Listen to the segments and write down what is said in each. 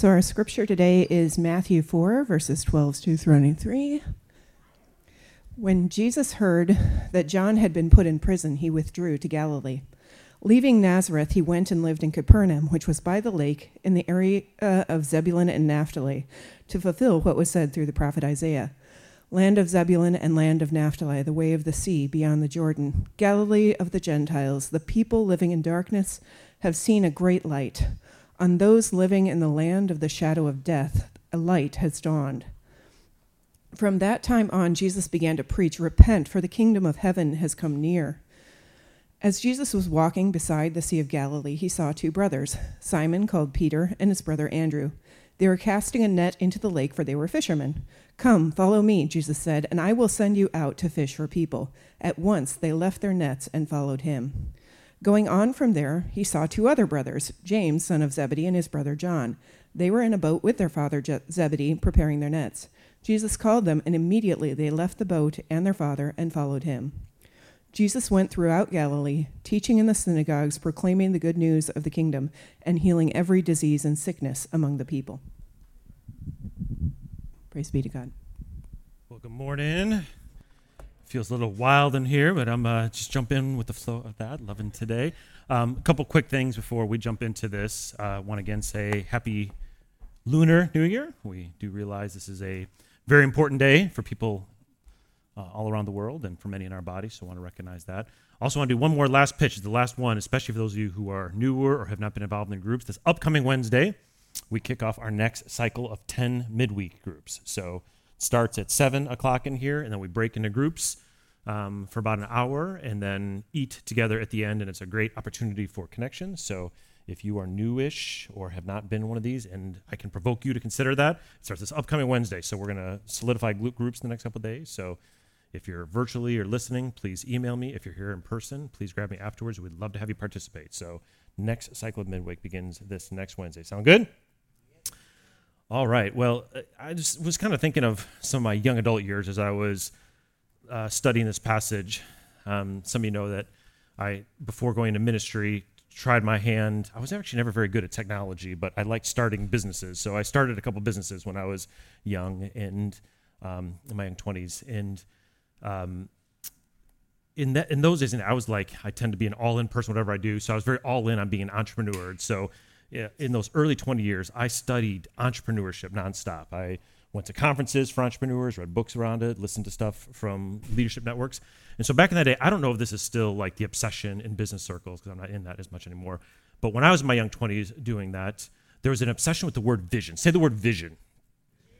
So our scripture today is Matthew 4, verses 12 to 23. When Jesus heard that John had been put in prison, he withdrew to Galilee. Leaving Nazareth, he went and lived in Capernaum, which was by the lake in the area uh, of Zebulun and Naphtali, to fulfill what was said through the prophet Isaiah land of Zebulun and land of Naphtali, the way of the sea beyond the Jordan, Galilee of the Gentiles, the people living in darkness have seen a great light. On those living in the land of the shadow of death, a light has dawned. From that time on, Jesus began to preach, Repent, for the kingdom of heaven has come near. As Jesus was walking beside the Sea of Galilee, he saw two brothers, Simon, called Peter, and his brother Andrew. They were casting a net into the lake, for they were fishermen. Come, follow me, Jesus said, and I will send you out to fish for people. At once they left their nets and followed him. Going on from there, he saw two other brothers, James, son of Zebedee, and his brother John. They were in a boat with their father Zebedee, preparing their nets. Jesus called them, and immediately they left the boat and their father and followed him. Jesus went throughout Galilee, teaching in the synagogues, proclaiming the good news of the kingdom, and healing every disease and sickness among the people. Praise be to God. Well, good morning. Feels a little wild in here, but I'm uh, just jump in with the flow of that. Loving today. Um, a couple quick things before we jump into this. I uh, want to again say happy Lunar New Year. We do realize this is a very important day for people uh, all around the world and for many in our body, so I want to recognize that. Also, want to do one more last pitch. The last one, especially for those of you who are newer or have not been involved in groups. This upcoming Wednesday, we kick off our next cycle of 10 midweek groups. So starts at 7 o'clock in here, and then we break into groups um, for about an hour and then eat together at the end. And it's a great opportunity for connection. So if you are newish or have not been one of these, and I can provoke you to consider that, it starts this upcoming Wednesday. So we're going to solidify groups in the next couple days. So if you're virtually or listening, please email me. If you're here in person, please grab me afterwards. We'd love to have you participate. So next cycle of midweek begins this next Wednesday. Sound good? All right. Well, I just was kind of thinking of some of my young adult years as I was uh, studying this passage. Um, some of you know that I, before going to ministry, tried my hand. I was actually never very good at technology, but I liked starting businesses. So I started a couple businesses when I was young and um, in my young 20s. And um, in that in those days, and I was like, I tend to be an all in person, whatever I do. So I was very all in on being an entrepreneur. So in those early 20 years, I studied entrepreneurship nonstop. I went to conferences for entrepreneurs, read books around it, listened to stuff from leadership networks. And so back in that day, I don't know if this is still like the obsession in business circles because I'm not in that as much anymore. But when I was in my young 20s doing that, there was an obsession with the word vision. Say the word vision.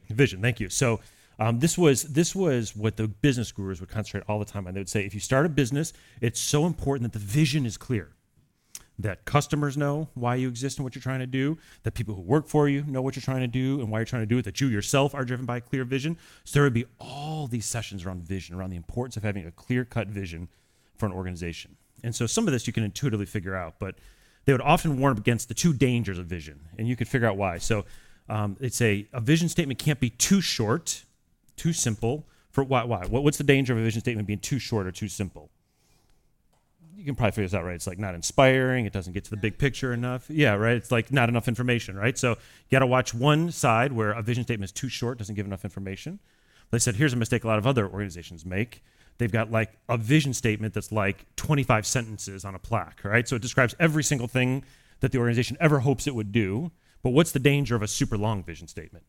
Vision. Thank you. So um, this was this was what the business gurus would concentrate all the time on. They would say, if you start a business, it's so important that the vision is clear that customers know why you exist and what you're trying to do, that people who work for you know what you're trying to do and why you're trying to do it, that you yourself are driven by a clear vision. So there would be all these sessions around vision, around the importance of having a clear cut vision for an organization. And so some of this you can intuitively figure out, but they would often warn against the two dangers of vision, and you could figure out why. So um, they'd say a vision statement can't be too short, too simple. For why? Why? What's the danger of a vision statement being too short or too simple? You can probably figure this out, right? It's like not inspiring. It doesn't get to the big picture enough. Yeah, right. It's like not enough information, right? So you got to watch one side where a vision statement is too short, doesn't give enough information. They said, here's a mistake a lot of other organizations make. They've got like a vision statement that's like 25 sentences on a plaque, right? So it describes every single thing that the organization ever hopes it would do. But what's the danger of a super long vision statement?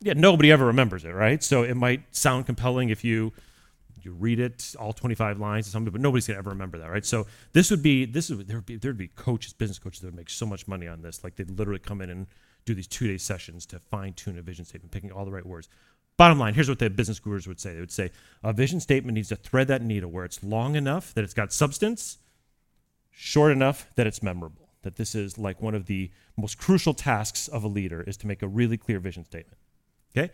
Yeah, nobody ever remembers it, right? So it might sound compelling if you you read it all 25 lines or something but nobody's going to ever remember that right? So this would be this is there would be there'd be coaches business coaches that would make so much money on this. Like they'd literally come in and do these two day sessions to fine tune a vision statement picking all the right words. Bottom line here's what the business gurus would say. They would say a vision statement needs to thread that needle where it's long enough that it's got substance short enough that it's memorable. That this is like one of the most crucial tasks of a leader is to make a really clear vision statement. Okay?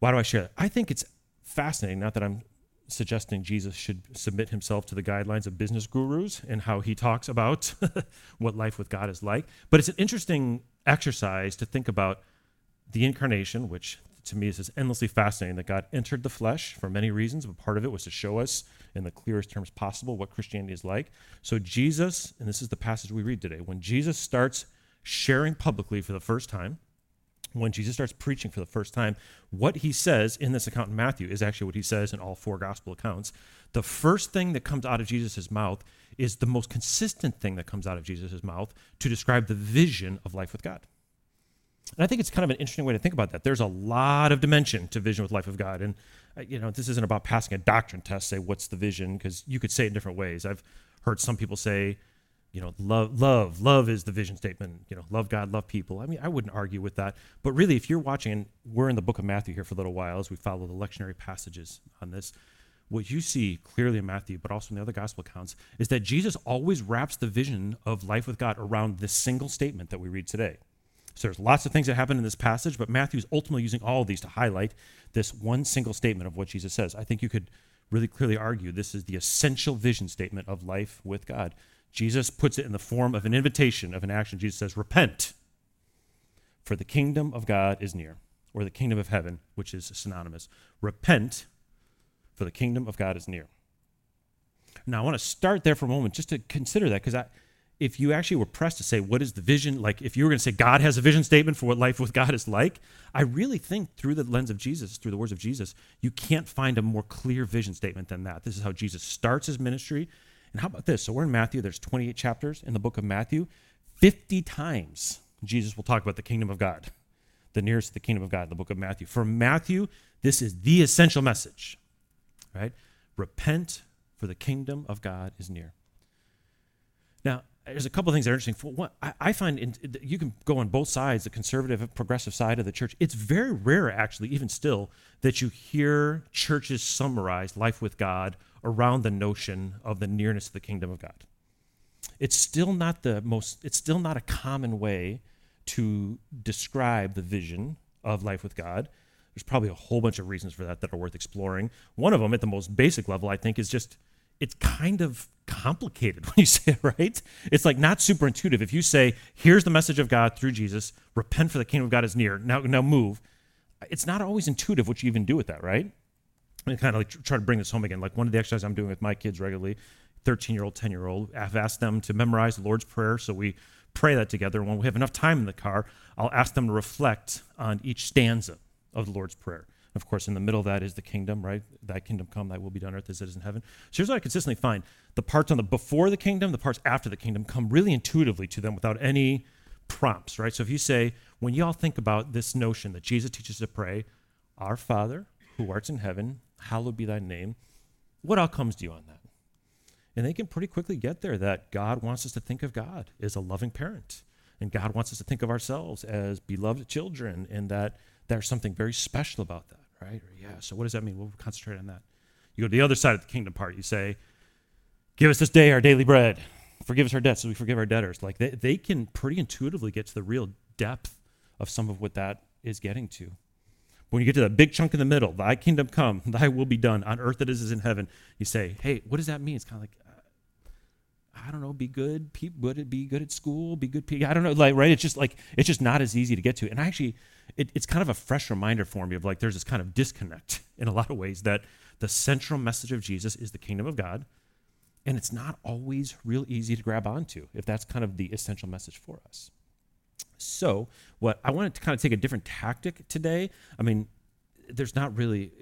Why do i share that? I think it's fascinating not that i'm suggesting Jesus should submit himself to the guidelines of business gurus and how he talks about what life with God is like. But it's an interesting exercise to think about the incarnation, which to me is just endlessly fascinating that God entered the flesh for many reasons, but part of it was to show us in the clearest terms possible what Christianity is like. So Jesus, and this is the passage we read today, when Jesus starts sharing publicly for the first time, when Jesus starts preaching for the first time, what he says in this account in Matthew is actually what he says in all four gospel accounts. The first thing that comes out of Jesus' mouth is the most consistent thing that comes out of Jesus' mouth to describe the vision of life with God. And I think it's kind of an interesting way to think about that. There's a lot of dimension to vision with life of God. And, uh, you know, this isn't about passing a doctrine test, say, what's the vision? Because you could say it in different ways. I've heard some people say, you know, love, love, love is the vision statement. You know, love God, love people. I mean, I wouldn't argue with that. But really, if you're watching, we're in the book of Matthew here for a little while as we follow the lectionary passages on this, what you see clearly in Matthew, but also in the other gospel accounts, is that Jesus always wraps the vision of life with God around this single statement that we read today. So there's lots of things that happen in this passage, but Matthew's ultimately using all of these to highlight this one single statement of what Jesus says. I think you could really clearly argue this is the essential vision statement of life with God. Jesus puts it in the form of an invitation, of an action. Jesus says, Repent, for the kingdom of God is near, or the kingdom of heaven, which is synonymous. Repent, for the kingdom of God is near. Now, I want to start there for a moment just to consider that because if you actually were pressed to say, what is the vision? Like, if you were going to say God has a vision statement for what life with God is like, I really think through the lens of Jesus, through the words of Jesus, you can't find a more clear vision statement than that. This is how Jesus starts his ministry. And how about this? So we're in Matthew, there's 28 chapters in the book of Matthew. 50 times Jesus will talk about the kingdom of God, the nearest to the kingdom of God in the book of Matthew. For Matthew, this is the essential message right? Repent, for the kingdom of God is near. Now, there's a couple things that are interesting. For one, I, I find in, you can go on both sides, the conservative and progressive side of the church. It's very rare, actually, even still, that you hear churches summarize life with God around the notion of the nearness of the kingdom of God. It's still not the most. It's still not a common way to describe the vision of life with God. There's probably a whole bunch of reasons for that that are worth exploring. One of them, at the most basic level, I think, is just it's kind of complicated when you say it right. It's like not super intuitive. If you say, "Here's the message of God through Jesus: Repent, for the kingdom of God is near." Now, now move. It's not always intuitive what you even do with that, right? I kind of like try to bring this home again. Like one of the exercises I'm doing with my kids regularly, 13 year old, 10 year old, I've asked them to memorize the Lord's Prayer. So we pray that together. When we have enough time in the car, I'll ask them to reflect on each stanza of the Lord's Prayer. Of course, in the middle of that is the kingdom, right? Thy kingdom come, thy will be done earth as it is in heaven. So here's what I consistently find. The parts on the before the kingdom, the parts after the kingdom come really intuitively to them without any prompts, right? So if you say, when y'all think about this notion that Jesus teaches to pray, Our Father, who art in heaven, hallowed be thy name, what all comes to you on that? And they can pretty quickly get there that God wants us to think of God as a loving parent. And God wants us to think of ourselves as beloved children, and that there's something very special about that, right? Yeah, so what does that mean? We'll concentrate on that. You go to the other side of the kingdom part, you say, Give us this day our daily bread. Forgive us our debts as we forgive our debtors. Like they, they can pretty intuitively get to the real depth of some of what that is getting to. But when you get to that big chunk in the middle, thy kingdom come, thy will be done on earth it is in heaven, you say, hey, what does that mean? It's kind of like, uh, I don't know, be good, would it be good at school, be good, I don't know, like, right? It's just like, it's just not as easy to get to. And actually, it, it's kind of a fresh reminder for me of like, there's this kind of disconnect in a lot of ways that the central message of Jesus is the kingdom of God. And it's not always real easy to grab onto if that's kind of the essential message for us. So, what I wanted to kind of take a different tactic today. I mean, there's not really,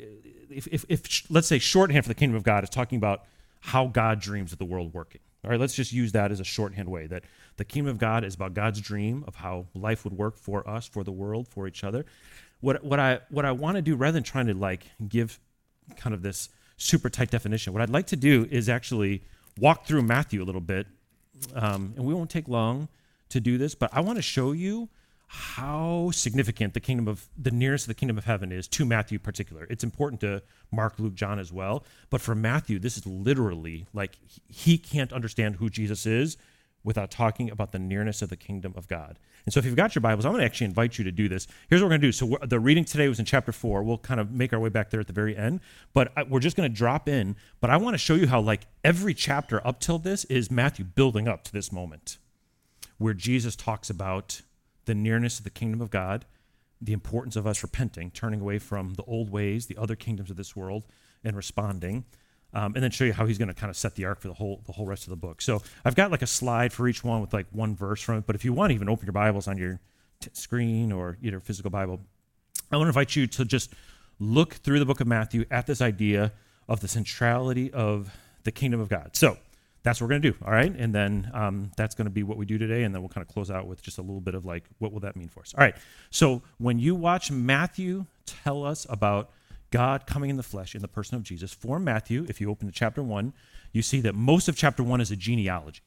if, if, if let's say shorthand for the kingdom of God is talking about how God dreams of the world working all right, let's just use that as a shorthand way that the kingdom of God is about God's dream of how life would work for us, for the world, for each other. What, what I what I want to do rather than trying to like give kind of this super tight definition, what I'd like to do is actually walk through Matthew a little bit, um, and we won't take long to do this, but I want to show you how significant the kingdom of the nearest of the kingdom of heaven is to Matthew in particular. It's important to Mark, Luke, John as well. But for Matthew, this is literally like he can't understand who Jesus is without talking about the nearness of the kingdom of God. And so if you've got your Bibles, I'm going to actually invite you to do this. Here's what we're going to do. So the reading today was in chapter 4. We'll kind of make our way back there at the very end, but we're just going to drop in, but I want to show you how like every chapter up till this is Matthew building up to this moment where Jesus talks about the nearness of the kingdom of God, the importance of us repenting, turning away from the old ways, the other kingdoms of this world, and responding. um, and then show you how he's going to kind of set the arc for the whole the whole rest of the book. So I've got like a slide for each one with like one verse from it. But if you want to even open your Bibles on your t- screen or your physical Bible, I want to invite you to just look through the book of Matthew at this idea of the centrality of the kingdom of God. So that's what we're going to do, all right? And then um, that's going to be what we do today, and then we'll kind of close out with just a little bit of like, what will that mean for us? All right. So when you watch Matthew tell us about God coming in the flesh in the person of Jesus, for Matthew, if you open to chapter one, you see that most of chapter one is a genealogy.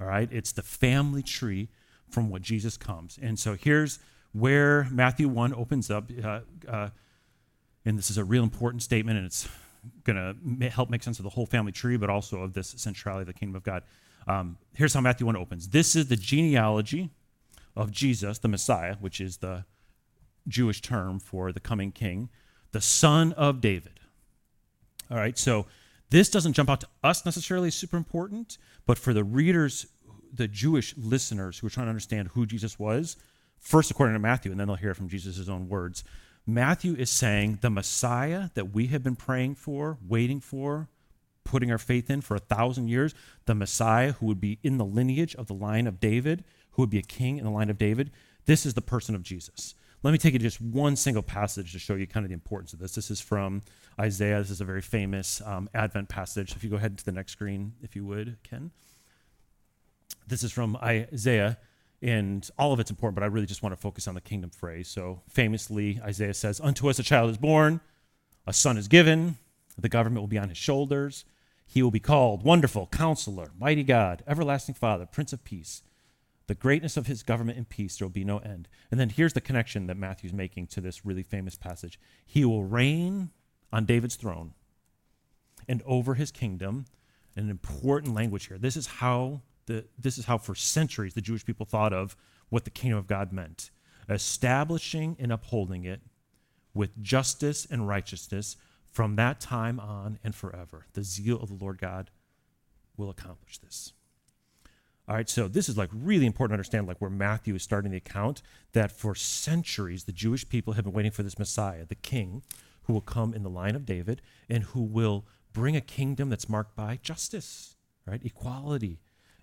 All right, it's the family tree from what Jesus comes. And so here's where Matthew 1 opens up. Uh, uh, and this is a real important statement, and it's going to help make sense of the whole family tree, but also of this centrality of the kingdom of God. Um, here's how Matthew 1 opens this is the genealogy of Jesus, the Messiah, which is the Jewish term for the coming king, the son of David. All right, so this doesn't jump out to us necessarily as super important, but for the readers, the Jewish listeners who are trying to understand who Jesus was, first according to Matthew, and then they'll hear it from Jesus' own words. Matthew is saying the Messiah that we have been praying for, waiting for, putting our faith in for a thousand years, the Messiah who would be in the lineage of the line of David, who would be a king in the line of David, this is the person of Jesus. Let me take you just one single passage to show you kind of the importance of this. This is from Isaiah. This is a very famous um, Advent passage. If you go ahead to the next screen, if you would, Ken. This is from Isaiah and all of it's important, but I really just want to focus on the kingdom phrase. So famously, Isaiah says, Unto us a child is born, a son is given, the government will be on his shoulders. He will be called Wonderful, Counselor, Mighty God, Everlasting Father, Prince of Peace. The greatness of his government and peace, there will be no end. And then here's the connection that Matthew's making to this really famous passage He will reign on David's throne and over his kingdom. An important language here. This is how the, this is how for centuries the Jewish people thought of what the kingdom of God meant establishing and upholding it with justice and righteousness from that time on and forever. The zeal of the Lord God will accomplish this. All right, so this is like really important to understand, like where Matthew is starting the account that for centuries the Jewish people have been waiting for this Messiah, the King, who will come in the line of David and who will bring a kingdom that's marked by justice, right, equality,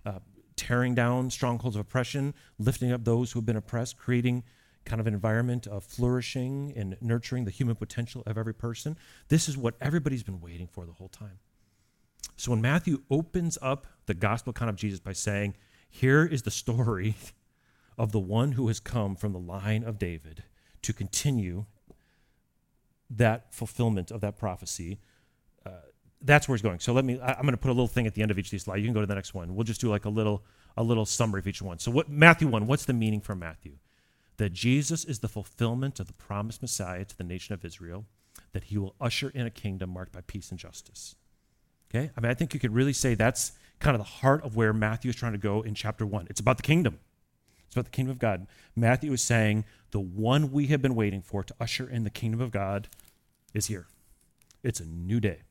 uh, tearing down strongholds of oppression, lifting up those who have been oppressed, creating kind of an environment of flourishing and nurturing the human potential of every person. This is what everybody's been waiting for the whole time. So when Matthew opens up the gospel account of Jesus by saying, Here is the story of the one who has come from the line of David to continue that fulfillment of that prophecy, that's where he's going. So let me. I, am going to put a little thing at the end of each of these slides. You can go to the next one. We'll just do like a little a little summary of each one. So what Matthew one? What's the meaning for Matthew? That Jesus is the fulfillment of the promised Messiah to the nation of Israel. That he will usher in a kingdom marked by peace and justice. Okay. I mean, I think you could really say that's kind of the heart of where Matthew is trying to go in chapter one. It's about the kingdom. It's about the kingdom of God. Matthew is saying the one we have been waiting for to usher in the kingdom of God is here. It's a new day.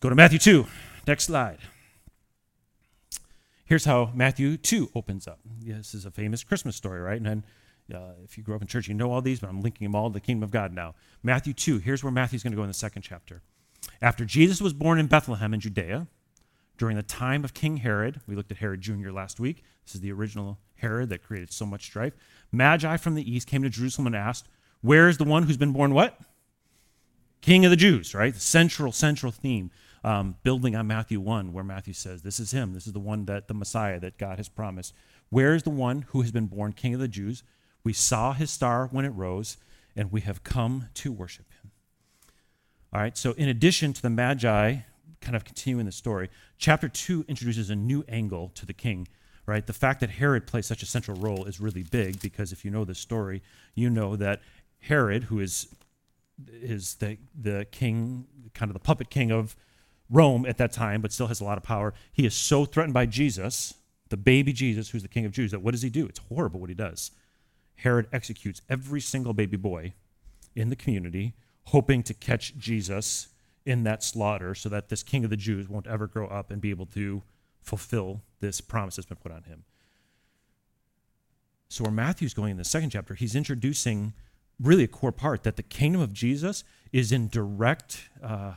Let's go to Matthew 2. Next slide. Here's how Matthew 2 opens up. This is a famous Christmas story, right? And then, uh, if you grew up in church, you know all these, but I'm linking them all to the kingdom of God now. Matthew 2, here's where Matthew's going to go in the second chapter. After Jesus was born in Bethlehem in Judea, during the time of King Herod, we looked at Herod Jr. last week. This is the original Herod that created so much strife. Magi from the east came to Jerusalem and asked, Where is the one who's been born what? King of the Jews, right? The central, central theme um, building on Matthew 1, where Matthew says, This is him. This is the one that the Messiah that God has promised. Where is the one who has been born King of the Jews? We saw his star when it rose, and we have come to worship him. All right, so in addition to the Magi, kind of continuing the story, chapter 2 introduces a new angle to the king. Right? The fact that Herod plays such a central role is really big because if you know the story, you know that Herod, who is is the the king, kind of the puppet king of Rome at that time, but still has a lot of power. He is so threatened by Jesus, the baby Jesus, who's the king of Jews, that what does he do? It's horrible what he does. Herod executes every single baby boy in the community, hoping to catch Jesus in that slaughter so that this king of the Jews won't ever grow up and be able to fulfill this promise that's been put on him. So, where Matthew's going in the second chapter, he's introducing really a core part that the kingdom of Jesus is in direct uh,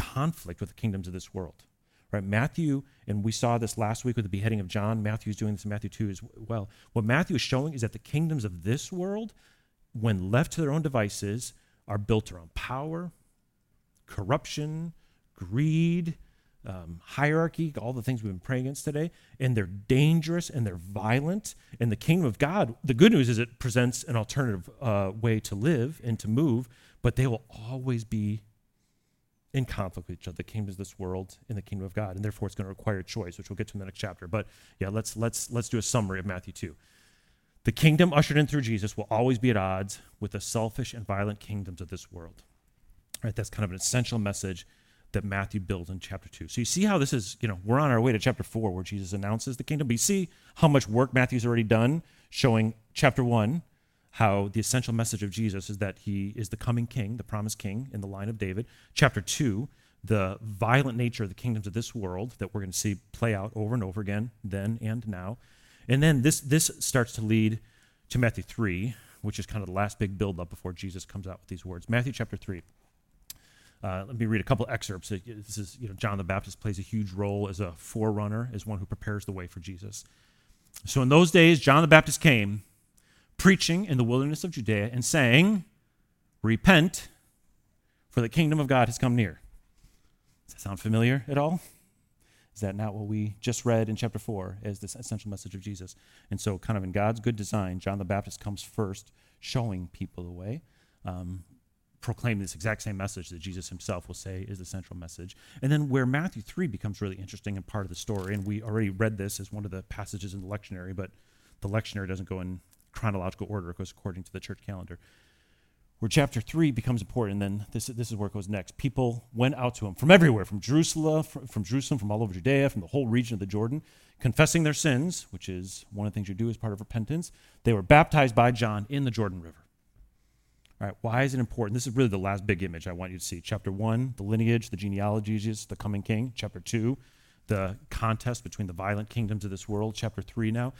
conflict with the kingdoms of this world. Right? Matthew, and we saw this last week with the beheading of John. Matthew's doing this in Matthew 2 as well. What Matthew is showing is that the kingdoms of this world, when left to their own devices, are built around power, corruption, greed, um, hierarchy, all the things we've been praying against today, and they're dangerous and they're violent. And the kingdom of God, the good news is it presents an alternative uh, way to live and to move, but they will always be in conflict with each other. The kingdoms of this world and the kingdom of God, and therefore it's going to require choice, which we'll get to in the next chapter. But yeah, let's let's let's do a summary of Matthew two. The kingdom ushered in through Jesus will always be at odds with the selfish and violent kingdoms of this world. Right, that's kind of an essential message that Matthew builds in chapter 2. So you see how this is, you know, we're on our way to chapter 4 where Jesus announces the kingdom. But you see how much work Matthew's already done showing chapter 1 how the essential message of Jesus is that he is the coming king, the promised king in the line of David. Chapter 2, the violent nature of the kingdoms of this world that we're going to see play out over and over again then and now. And then this this starts to lead to Matthew 3, which is kind of the last big build up before Jesus comes out with these words. Matthew chapter 3. Uh, let me read a couple excerpts. This is, you know, John the Baptist plays a huge role as a forerunner, as one who prepares the way for Jesus. So in those days, John the Baptist came, preaching in the wilderness of Judea and saying, Repent, for the kingdom of God has come near. Does that sound familiar at all? Is that not what we just read in chapter 4 as this essential message of Jesus? And so, kind of in God's good design, John the Baptist comes first, showing people the way. Um, proclaim this exact same message that Jesus himself will say is the central message. And then where Matthew 3 becomes really interesting and part of the story, and we already read this as one of the passages in the lectionary, but the lectionary doesn't go in chronological order, it goes according to the church calendar. Where chapter 3 becomes important, and then this, this is where it goes next. People went out to him from everywhere, from Jerusalem, from, from Jerusalem, from all over Judea, from the whole region of the Jordan, confessing their sins, which is one of the things you do as part of repentance. They were baptized by John in the Jordan River. All right, why is it important? This is really the last big image I want you to see. Chapter one, the lineage, the genealogies, the coming king. Chapter two, the contest between the violent kingdoms of this world. Chapter three now,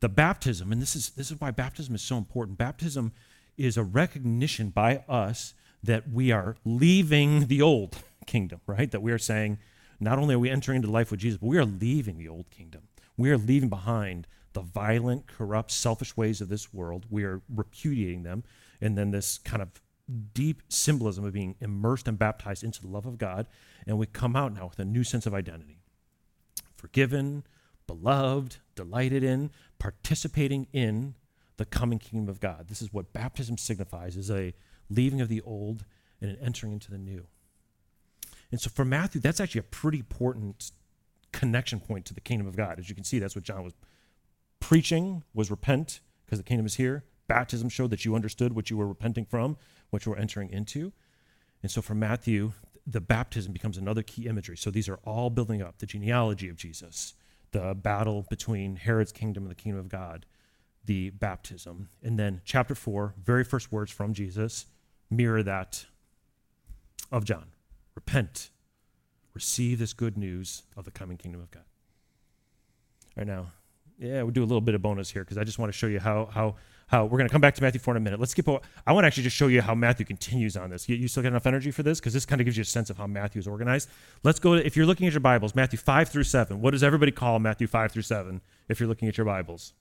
the baptism, and this is this is why baptism is so important. Baptism is a recognition by us that we are leaving the old kingdom, right? That we are saying, not only are we entering into life with Jesus, but we are leaving the old kingdom. We are leaving behind the violent, corrupt, selfish ways of this world. We are repudiating them and then this kind of deep symbolism of being immersed and baptized into the love of God. And we come out now with a new sense of identity forgiven, beloved, delighted in, participating in the coming kingdom of God. This is what baptism signifies is a leaving of the old and an entering into the new. And so for Matthew, that's actually a pretty important connection point to the kingdom of God. As you can see, that's what John was preaching was repent because the kingdom is here baptism showed that you understood what you were repenting from, what you were entering into. And so for Matthew, the baptism becomes another key imagery. So these are all building up the genealogy of Jesus, the battle between Herod's kingdom and the kingdom of God, the baptism. And then chapter 4, very first words from Jesus mirror that of John. Repent. Receive this good news of the coming kingdom of God. All right now, yeah, we'll do a little bit of bonus here because I just want to show you how how how we're going to come back to Matthew 4 in a minute. Let's skip. I want to actually just show you how Matthew continues on this. You, you still got enough energy for this? Because this kind of gives you a sense of how Matthew is organized. Let's go to, if you're looking at your Bibles, Matthew 5 through 7. What does everybody call Matthew 5 through 7 if you're looking at your Bibles?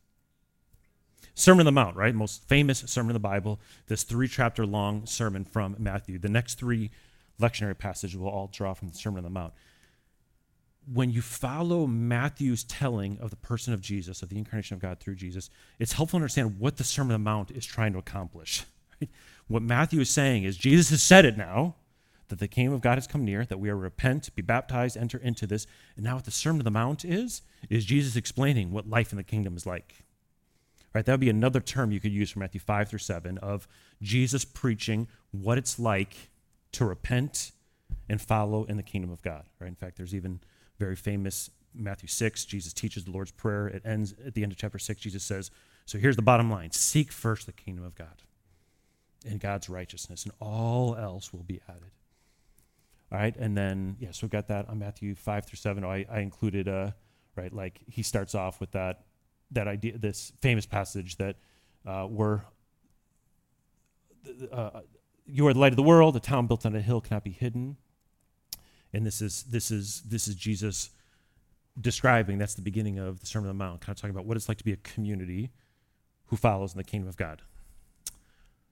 Sermon on the Mount, right? Most famous sermon in the Bible, this three chapter long sermon from Matthew. The next three lectionary passages will all draw from the Sermon on the Mount when you follow Matthew's telling of the person of Jesus, of the incarnation of God through Jesus, it's helpful to understand what the Sermon on the Mount is trying to accomplish. Right? What Matthew is saying is Jesus has said it now that the kingdom of God has come near, that we are repent, be baptized, enter into this. And now what the Sermon on the Mount is, is Jesus explaining what life in the kingdom is like. Right? That would be another term you could use from Matthew 5 through 7 of Jesus preaching what it's like to repent and follow in the kingdom of God. Right? In fact, there's even very famous Matthew 6, Jesus teaches the Lord's Prayer. It ends at the end of chapter 6. Jesus says, So here's the bottom line seek first the kingdom of God and God's righteousness, and all else will be added. All right, and then, yeah, so we've got that on Matthew 5 through 7. Oh, I, I included, uh, right, like he starts off with that, that idea, this famous passage that uh, we're uh, you are the light of the world. A town built on a hill cannot be hidden. And this is this is this is Jesus describing. That's the beginning of the Sermon on the Mount, kind of talking about what it's like to be a community who follows in the kingdom of God.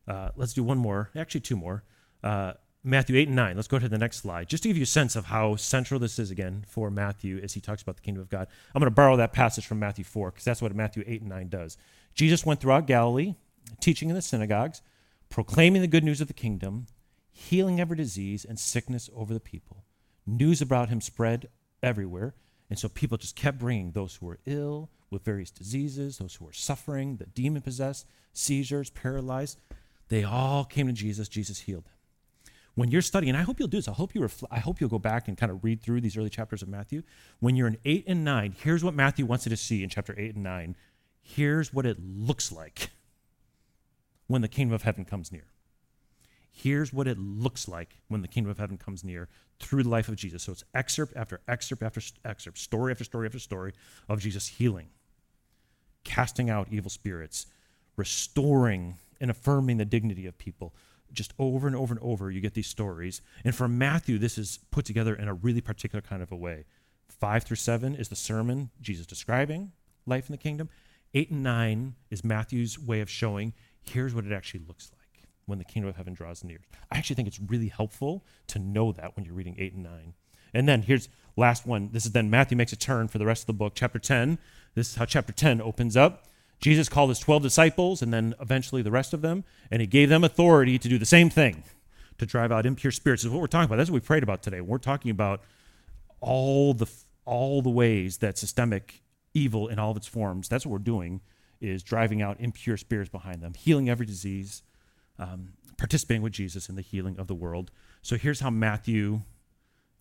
Uh, let's do one more, actually two more. Uh, Matthew 8 and 9. Let's go to the next slide. Just to give you a sense of how central this is again for Matthew as he talks about the kingdom of God. I'm going to borrow that passage from Matthew 4 because that's what Matthew 8 and 9 does. Jesus went throughout Galilee, teaching in the synagogues, proclaiming the good news of the kingdom, healing every disease and sickness over the people. News about him spread everywhere. And so people just kept bringing those who were ill with various diseases, those who were suffering, the demon possessed, seizures, paralyzed. They all came to Jesus. Jesus healed them when you're studying, I hope you'll do this. I hope you refl- I hope you'll go back and kind of read through these early chapters of Matthew. When you're in eight and nine, here's what Matthew wants you to see in chapter eight and nine. Here's what it looks like when the kingdom of heaven comes near. Here's what it looks like when the kingdom of heaven comes near through the life of Jesus. So it's excerpt after excerpt after excerpt, story after story after story of Jesus healing, casting out evil spirits, restoring and affirming the dignity of people, just over and over and over, you get these stories. And for Matthew, this is put together in a really particular kind of a way. Five through seven is the sermon, Jesus describing life in the kingdom. Eight and nine is Matthew's way of showing here's what it actually looks like when the kingdom of heaven draws near. I actually think it's really helpful to know that when you're reading eight and nine. And then here's last one. This is then Matthew makes a turn for the rest of the book. Chapter 10. This is how chapter 10 opens up. Jesus called his 12 disciples and then eventually the rest of them, and he gave them authority to do the same thing to drive out impure spirits. Is what we're talking about. That's what we prayed about today. We're talking about all the all the ways that systemic evil in all of its forms. That's what we're doing is driving out impure spirits behind them, healing every disease, um, participating with Jesus in the healing of the world. So here's how Matthew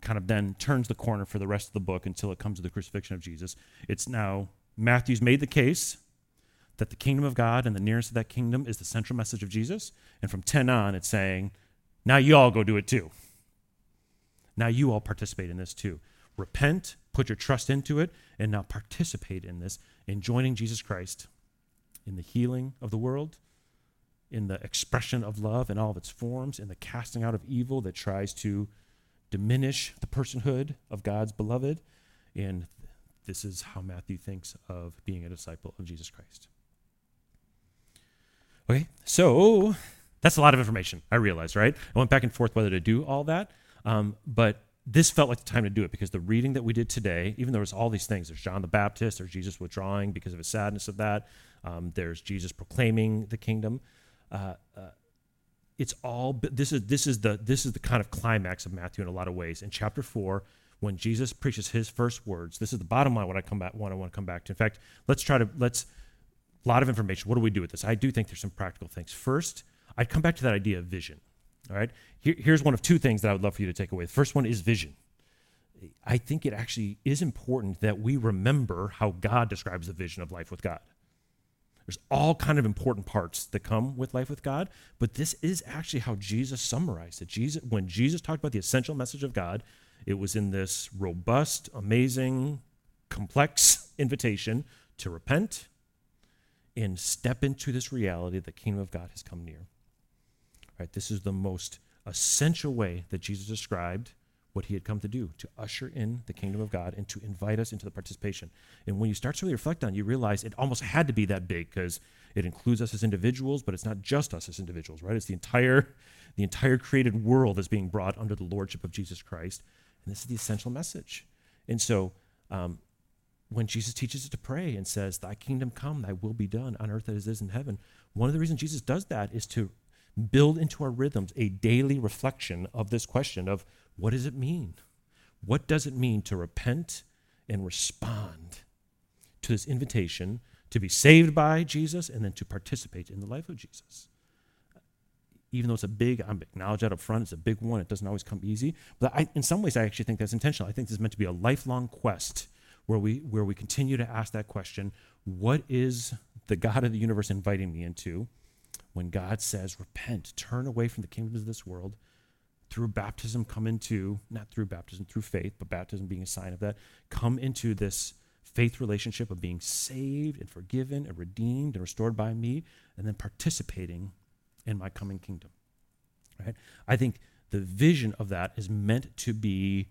kind of then turns the corner for the rest of the book until it comes to the crucifixion of Jesus. It's now Matthew's made the case that the kingdom of God and the nearness of that kingdom is the central message of Jesus. And from 10 on, it's saying, now you all go do it too. Now you all participate in this too. Repent, put your trust into it, and now participate in this, in joining Jesus Christ in the healing of the world, in the expression of love in all of its forms, in the casting out of evil that tries to diminish the personhood of God's beloved. And this is how Matthew thinks of being a disciple of Jesus Christ. Okay, so that's a lot of information. I realized, right? I went back and forth whether to do all that, um, but this felt like the time to do it because the reading that we did today, even though there's all these things, there's John the Baptist, there's Jesus withdrawing because of his sadness of that, um, there's Jesus proclaiming the kingdom. Uh, uh, it's all this is this is the this is the kind of climax of Matthew in a lot of ways. In chapter four, when Jesus preaches his first words, this is the bottom line. What I come back, what I want to come back to. In fact, let's try to let's a lot of information. What do we do with this? I do think there's some practical things. First, I'd come back to that idea of vision. All right. Here, here's one of two things that I would love for you to take away. The first one is vision. I think it actually is important that we remember how God describes the vision of life with God. There's all kind of important parts that come with life with God, but this is actually how Jesus summarized it. Jesus, when Jesus talked about the essential message of God, it was in this robust, amazing, complex invitation to repent, and step into this reality that the kingdom of God has come near. Right? This is the most essential way that Jesus described what he had come to do to usher in the kingdom of God and to invite us into the participation. And when you start to really reflect on it, you realize it almost had to be that big because it includes us as individuals, but it's not just us as individuals, right? It's the entire the entire created world is being brought under the lordship of Jesus Christ. And this is the essential message. And so um, when Jesus teaches us to pray and says, Thy kingdom come, thy will be done on earth as it is in heaven, one of the reasons Jesus does that is to build into our rhythms a daily reflection of this question of what does it mean? What does it mean to repent and respond to this invitation to be saved by Jesus and then to participate in the life of Jesus? Even though it's a big, I'm acknowledge that up front, it's a big one. It doesn't always come easy. But I, in some ways, I actually think that's intentional. I think this is meant to be a lifelong quest where we where we continue to ask that question what is the god of the universe inviting me into when god says repent turn away from the kingdoms of this world through baptism come into not through baptism through faith but baptism being a sign of that come into this faith relationship of being saved and forgiven and redeemed and restored by me and then participating in my coming kingdom. Right? I think the vision of that is meant to be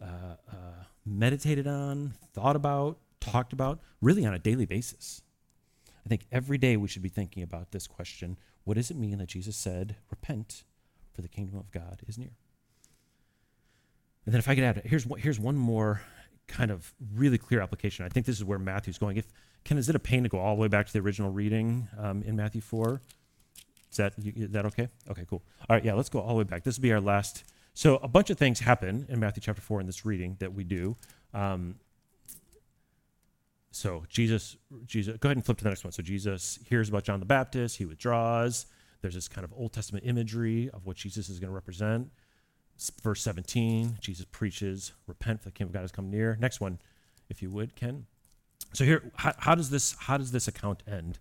uh, uh, meditated on, thought about, talked about, really on a daily basis. I think every day we should be thinking about this question what does it mean that Jesus said, repent, for the kingdom of God is near? And then if I could add, here's, here's one more kind of really clear application. I think this is where Matthew's going. If Ken, is it a pain to go all the way back to the original reading um, in Matthew 4? Is that, is that okay? Okay, cool. All right, yeah, let's go all the way back. This will be our last. So a bunch of things happen in Matthew chapter 4 in this reading that we do. Um, so Jesus, Jesus, go ahead and flip to the next one. So Jesus hears about John the Baptist, he withdraws. There's this kind of Old Testament imagery of what Jesus is going to represent. Verse 17, Jesus preaches, repent for the kingdom of God has come near. Next one, if you would, Ken. So here, how, how does this how does this account end?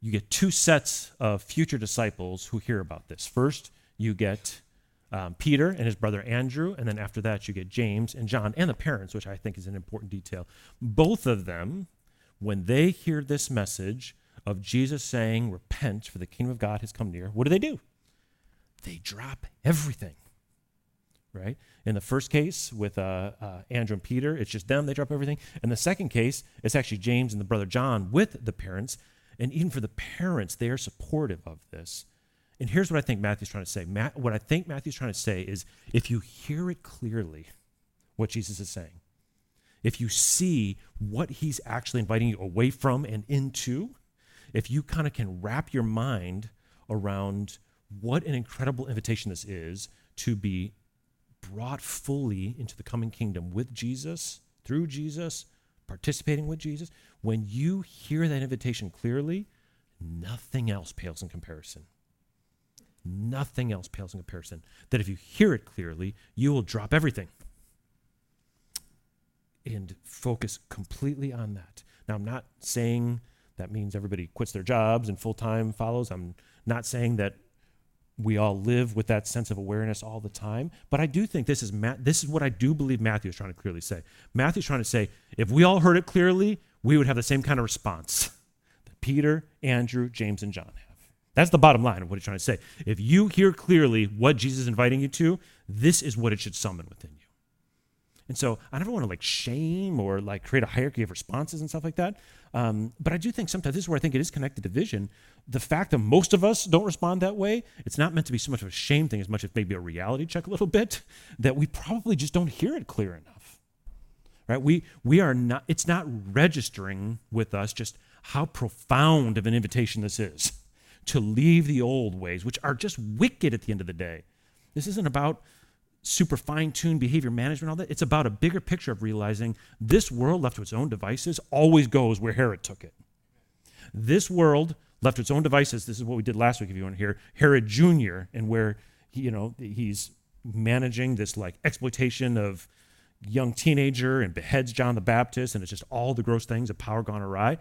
You get two sets of future disciples who hear about this. First, you get um, Peter and his brother Andrew, and then after that, you get James and John and the parents, which I think is an important detail. Both of them, when they hear this message of Jesus saying, Repent, for the kingdom of God has come near, what do they do? They drop everything, right? In the first case with uh, uh, Andrew and Peter, it's just them, they drop everything. In the second case, it's actually James and the brother John with the parents. And even for the parents, they are supportive of this. And here's what I think Matthew's trying to say. Matt, what I think Matthew's trying to say is if you hear it clearly, what Jesus is saying, if you see what he's actually inviting you away from and into, if you kind of can wrap your mind around what an incredible invitation this is to be brought fully into the coming kingdom with Jesus, through Jesus, participating with Jesus, when you hear that invitation clearly, nothing else pales in comparison. Nothing else pales in comparison. That if you hear it clearly, you will drop everything and focus completely on that. Now, I'm not saying that means everybody quits their jobs and full time follows. I'm not saying that we all live with that sense of awareness all the time. But I do think this is Ma- this is what I do believe Matthew is trying to clearly say. Matthew's trying to say if we all heard it clearly, we would have the same kind of response that Peter, Andrew, James, and John have. That's the bottom line of what he's trying to say. If you hear clearly what Jesus is inviting you to, this is what it should summon within you. And so I never want to like shame or like create a hierarchy of responses and stuff like that. Um, but I do think sometimes this is where I think it is connected to vision. The fact that most of us don't respond that way, it's not meant to be so much of a shame thing as much as maybe a reality check a little bit that we probably just don't hear it clear enough. Right? We we are not it's not registering with us just how profound of an invitation this is to leave the old ways, which are just wicked at the end of the day. This isn't about super fine tuned behavior management, all that. It's about a bigger picture of realizing this world left to its own devices always goes where Herod took it. This world left to its own devices. This is what we did last week, if you want to hear Herod Jr., and where he, you know he's managing this like exploitation of young teenager and beheads John the Baptist, and it's just all the gross things of power gone awry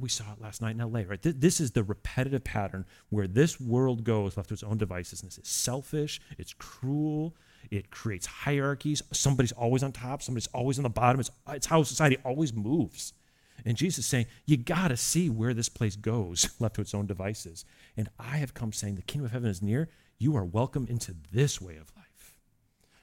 we saw it last night in LA, right? This is the repetitive pattern where this world goes left to its own devices. And it's selfish, it's cruel, it creates hierarchies. Somebody's always on top, somebody's always on the bottom. It's, it's how society always moves. And Jesus is saying, you got to see where this place goes left to its own devices. And I have come saying, the kingdom of heaven is near. You are welcome into this way of life,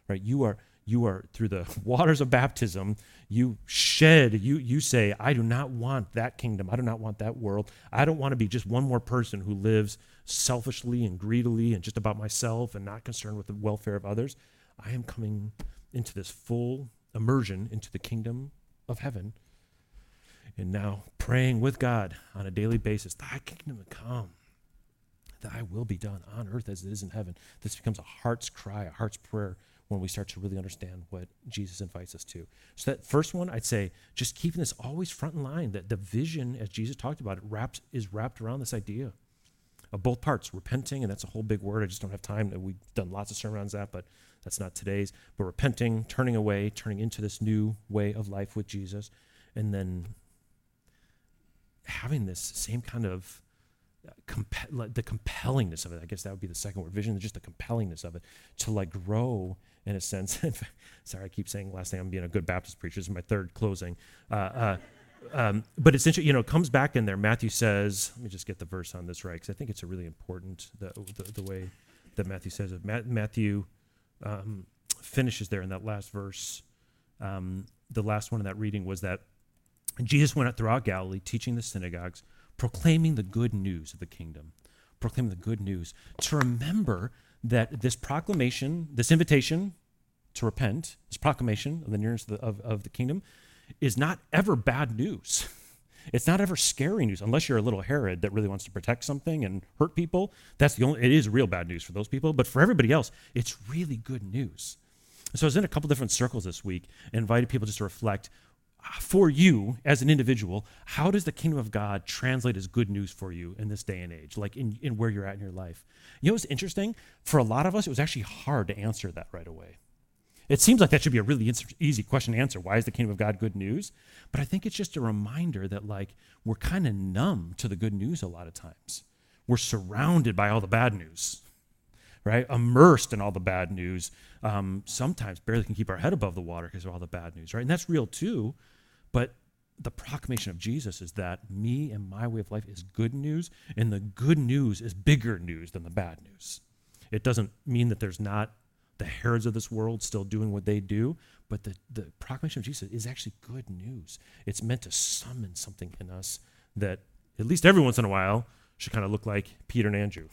right? You are you are through the waters of baptism you shed you you say i do not want that kingdom. I do not want that world. I don't want to be just one more person who lives selfishly and greedily and just about myself and not concerned with the welfare of others. I am coming into this full immersion into the kingdom of heaven and now praying with god on a daily basis thy kingdom come. Thy will be done on earth as it is in heaven. This becomes a heart's cry a heart's prayer when we start to really understand what Jesus invites us to. So that first one, I'd say, just keeping this always front in line. That the vision, as Jesus talked about, it wraps is wrapped around this idea of both parts, repenting, and that's a whole big word. I just don't have time. We've done lots of sermons on that, but that's not today's. But repenting, turning away, turning into this new way of life with Jesus, and then having this same kind of uh, compa- the compellingness of it. I guess that would be the second word. Vision, just the compellingness of it to like grow in a sense. Sorry, I keep saying last thing I'm being a good Baptist preacher. This is my third closing. Uh, uh, um, but it's interesting, you know, it comes back in there. Matthew says, let me just get the verse on this right, because I think it's a really important, the, the, the way that Matthew says it. Ma- Matthew um, finishes there in that last verse. Um, the last one of that reading was that Jesus went out throughout Galilee, teaching the synagogues, proclaiming the good news of the kingdom, proclaiming the good news. To remember that this proclamation, this invitation to repent, this proclamation of the nearness of the, of, of the kingdom, is not ever bad news. It's not ever scary news, unless you're a little Herod that really wants to protect something and hurt people. That's the only. It is real bad news for those people, but for everybody else, it's really good news. So I was in a couple different circles this week and invited people just to reflect for you as an individual, how does the kingdom of God translate as good news for you in this day and age, like in, in where you're at in your life? You know what's interesting? For a lot of us, it was actually hard to answer that right away. It seems like that should be a really easy question to answer. Why is the kingdom of God good news? But I think it's just a reminder that like we're kind of numb to the good news a lot of times. We're surrounded by all the bad news, right? Immersed in all the bad news. Um, sometimes barely can keep our head above the water because of all the bad news, right? And that's real too. But the proclamation of Jesus is that me and my way of life is good news, and the good news is bigger news than the bad news. It doesn't mean that there's not the Herods of this world still doing what they do, but the, the proclamation of Jesus is actually good news. It's meant to summon something in us that, at least every once in a while, should kind of look like Peter and Andrew,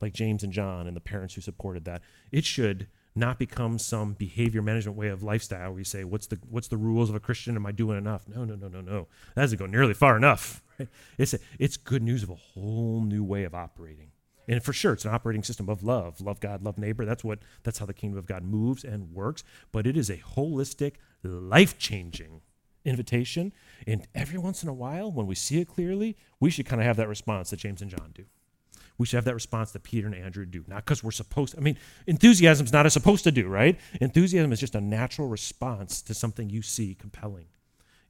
like James and John and the parents who supported that. It should not become some behavior management way of lifestyle where you say, what's the, what's the rules of a Christian? Am I doing enough? No, no, no, no, no. That doesn't go nearly far enough. Right? It's, a, it's good news of a whole new way of operating. And for sure, it's an operating system of love, love God, love neighbor. That's what that's how the kingdom of God moves and works. But it is a holistic, life-changing invitation. And every once in a while, when we see it clearly, we should kind of have that response that James and John do. We should have that response that Peter and Andrew do. Not because we're supposed to, I mean, enthusiasm is not a supposed to do, right? Enthusiasm is just a natural response to something you see compelling.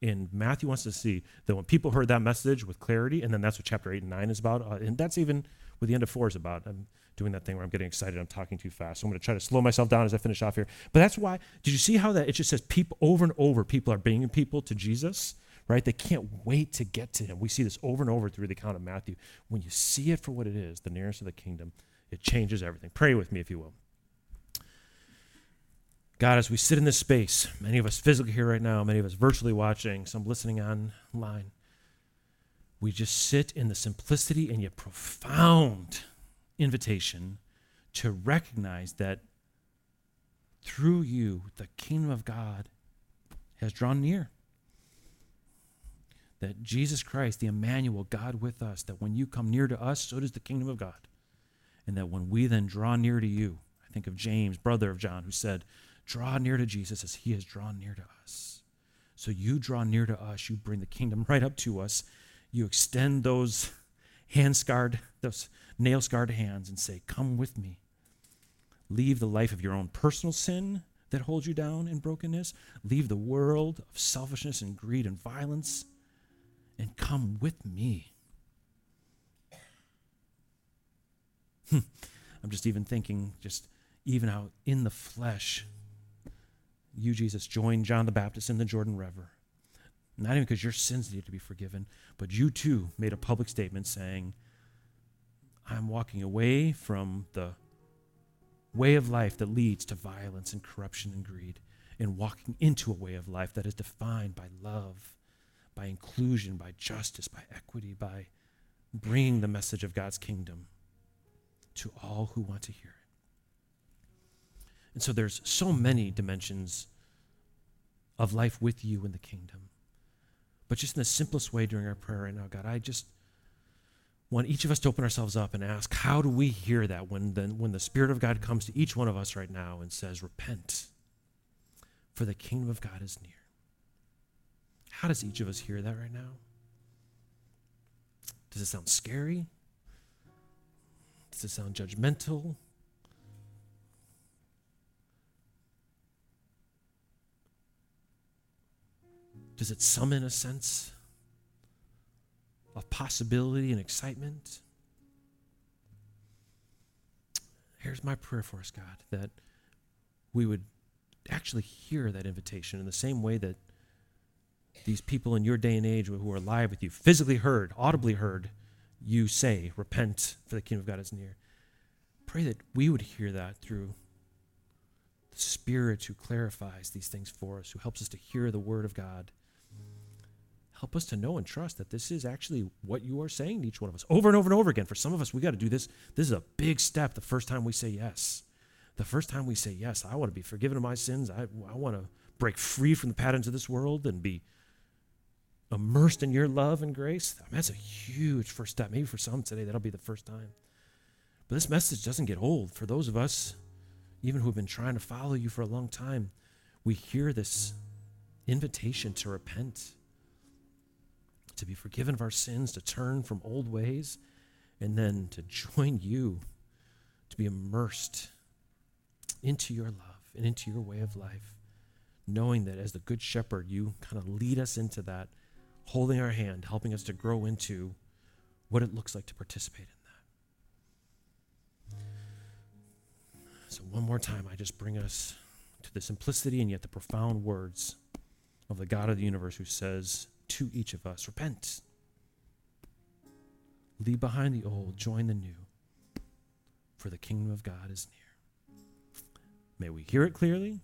And Matthew wants to see that when people heard that message with clarity, and then that's what chapter 8 and 9 is about, uh, and that's even what the end of four is about. I'm doing that thing where I'm getting excited, I'm talking too fast. So I'm going to try to slow myself down as I finish off here. But that's why, did you see how that it just says people over and over, people are bringing people to Jesus, right? They can't wait to get to him. We see this over and over through the account of Matthew. When you see it for what it is, the nearness of the kingdom, it changes everything. Pray with me, if you will. God, as we sit in this space, many of us physically here right now, many of us virtually watching, some listening online, we just sit in the simplicity and yet profound invitation to recognize that through you, the kingdom of God has drawn near. That Jesus Christ, the Emmanuel, God with us, that when you come near to us, so does the kingdom of God. And that when we then draw near to you, I think of James, brother of John, who said, Draw near to Jesus as he has drawn near to us. So you draw near to us, you bring the kingdom right up to us, you extend those hand scarred, those nail scarred hands and say, Come with me. Leave the life of your own personal sin that holds you down in brokenness. Leave the world of selfishness and greed and violence and come with me. Hmm. I'm just even thinking, just even how in the flesh, you, Jesus, joined John the Baptist in the Jordan River not even because your sins need to be forgiven, but you too made a public statement saying, I'm walking away from the way of life that leads to violence and corruption and greed, and walking into a way of life that is defined by love, by inclusion, by justice, by equity, by bringing the message of God's kingdom to all who want to hear it. And so there's so many dimensions of life with you in the kingdom. But just in the simplest way during our prayer right now, God, I just want each of us to open ourselves up and ask, how do we hear that when the, when the Spirit of God comes to each one of us right now and says, repent, for the kingdom of God is near? How does each of us hear that right now? Does it sound scary? Does it sound judgmental? Does it summon a sense of possibility and excitement? Here's my prayer for us, God, that we would actually hear that invitation in the same way that these people in your day and age who are alive with you, physically heard, audibly heard, you say, Repent, for the kingdom of God is near. Pray that we would hear that through the Spirit who clarifies these things for us, who helps us to hear the Word of God. Help us to know and trust that this is actually what you are saying to each one of us over and over and over again. For some of us, we got to do this. This is a big step the first time we say yes. The first time we say yes, I want to be forgiven of my sins. I, I want to break free from the patterns of this world and be immersed in your love and grace. I mean, that's a huge first step. Maybe for some today, that'll be the first time. But this message doesn't get old. For those of us, even who have been trying to follow you for a long time, we hear this invitation to repent, to be forgiven of our sins, to turn from old ways, and then to join you, to be immersed into your love and into your way of life, knowing that as the Good Shepherd, you kind of lead us into that, holding our hand, helping us to grow into what it looks like to participate in that. So, one more time, I just bring us to the simplicity and yet the profound words of the God of the universe who says to each of us, Repent. Leave behind the old, join the new, for the kingdom of God is near. May we hear it clearly.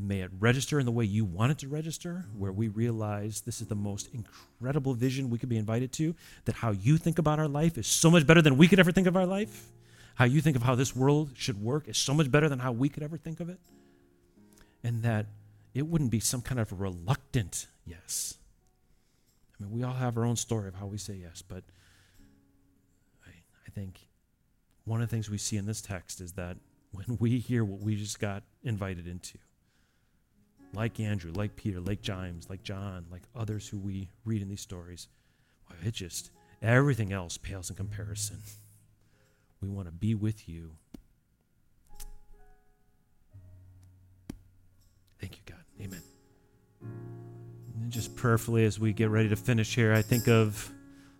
May it register in the way you want it to register, where we realize this is the most incredible vision we could be invited to, that how you think about our life is so much better than we could ever think of our life. How you think of how this world should work is so much better than how we could ever think of it. And that it wouldn't be some kind of reluctant yes. I mean, we all have our own story of how we say yes, but I, I think one of the things we see in this text is that when we hear what we just got invited into. Like Andrew, like Peter, like James, like John, like others who we read in these stories, well, it just, everything else pales in comparison. We want to be with you. Thank you, God. Amen. And just prayerfully, as we get ready to finish here, I think of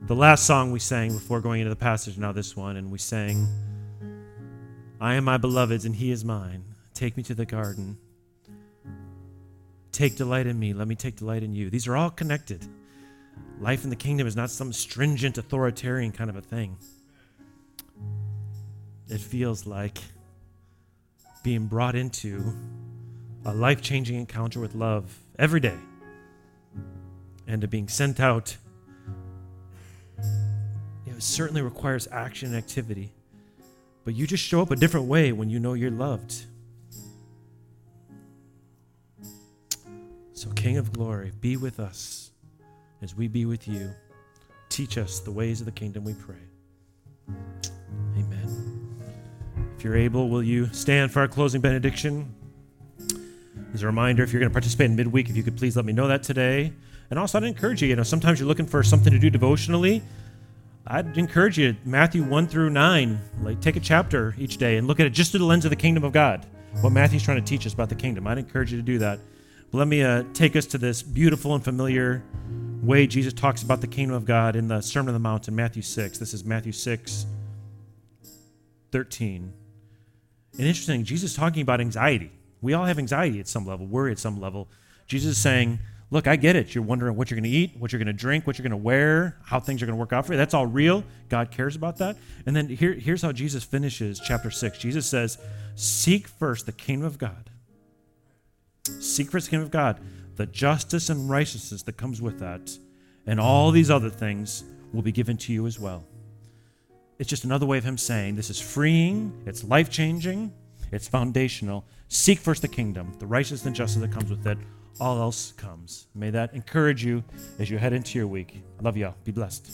the last song we sang before going into the passage, now this one, and we sang. I am my beloved's and he is mine. Take me to the garden. Take delight in me. Let me take delight in you. These are all connected. Life in the kingdom is not some stringent authoritarian kind of a thing. It feels like being brought into a life changing encounter with love every day and to being sent out. It certainly requires action and activity. But you just show up a different way when you know you're loved. So, King of glory, be with us as we be with you. Teach us the ways of the kingdom, we pray. Amen. If you're able, will you stand for our closing benediction? As a reminder, if you're going to participate in midweek, if you could please let me know that today. And also, I'd encourage you, you know, sometimes you're looking for something to do devotionally. I'd encourage you, Matthew 1 through 9, like take a chapter each day and look at it just through the lens of the kingdom of God. What Matthew's trying to teach us about the kingdom. I'd encourage you to do that. But let me uh, take us to this beautiful and familiar way Jesus talks about the kingdom of God in the Sermon on the Mount in Matthew 6. This is Matthew 6, 13. And interesting, Jesus is talking about anxiety. We all have anxiety at some level, worry at some level. Jesus is saying, look, I get it. You're wondering what you're going to eat, what you're going to drink, what you're going to wear, how things are going to work out for you. That's all real. God cares about that. And then here, here's how Jesus finishes chapter 6. Jesus says, Seek first the kingdom of God. The kingdom of God, the justice and righteousness that comes with that, and all these other things will be given to you as well. It's just another way of him saying this is freeing, it's life changing, it's foundational. Seek first the kingdom, the righteousness and justice that comes with it all else comes. May that encourage you as you head into your week. I love you all. Be blessed.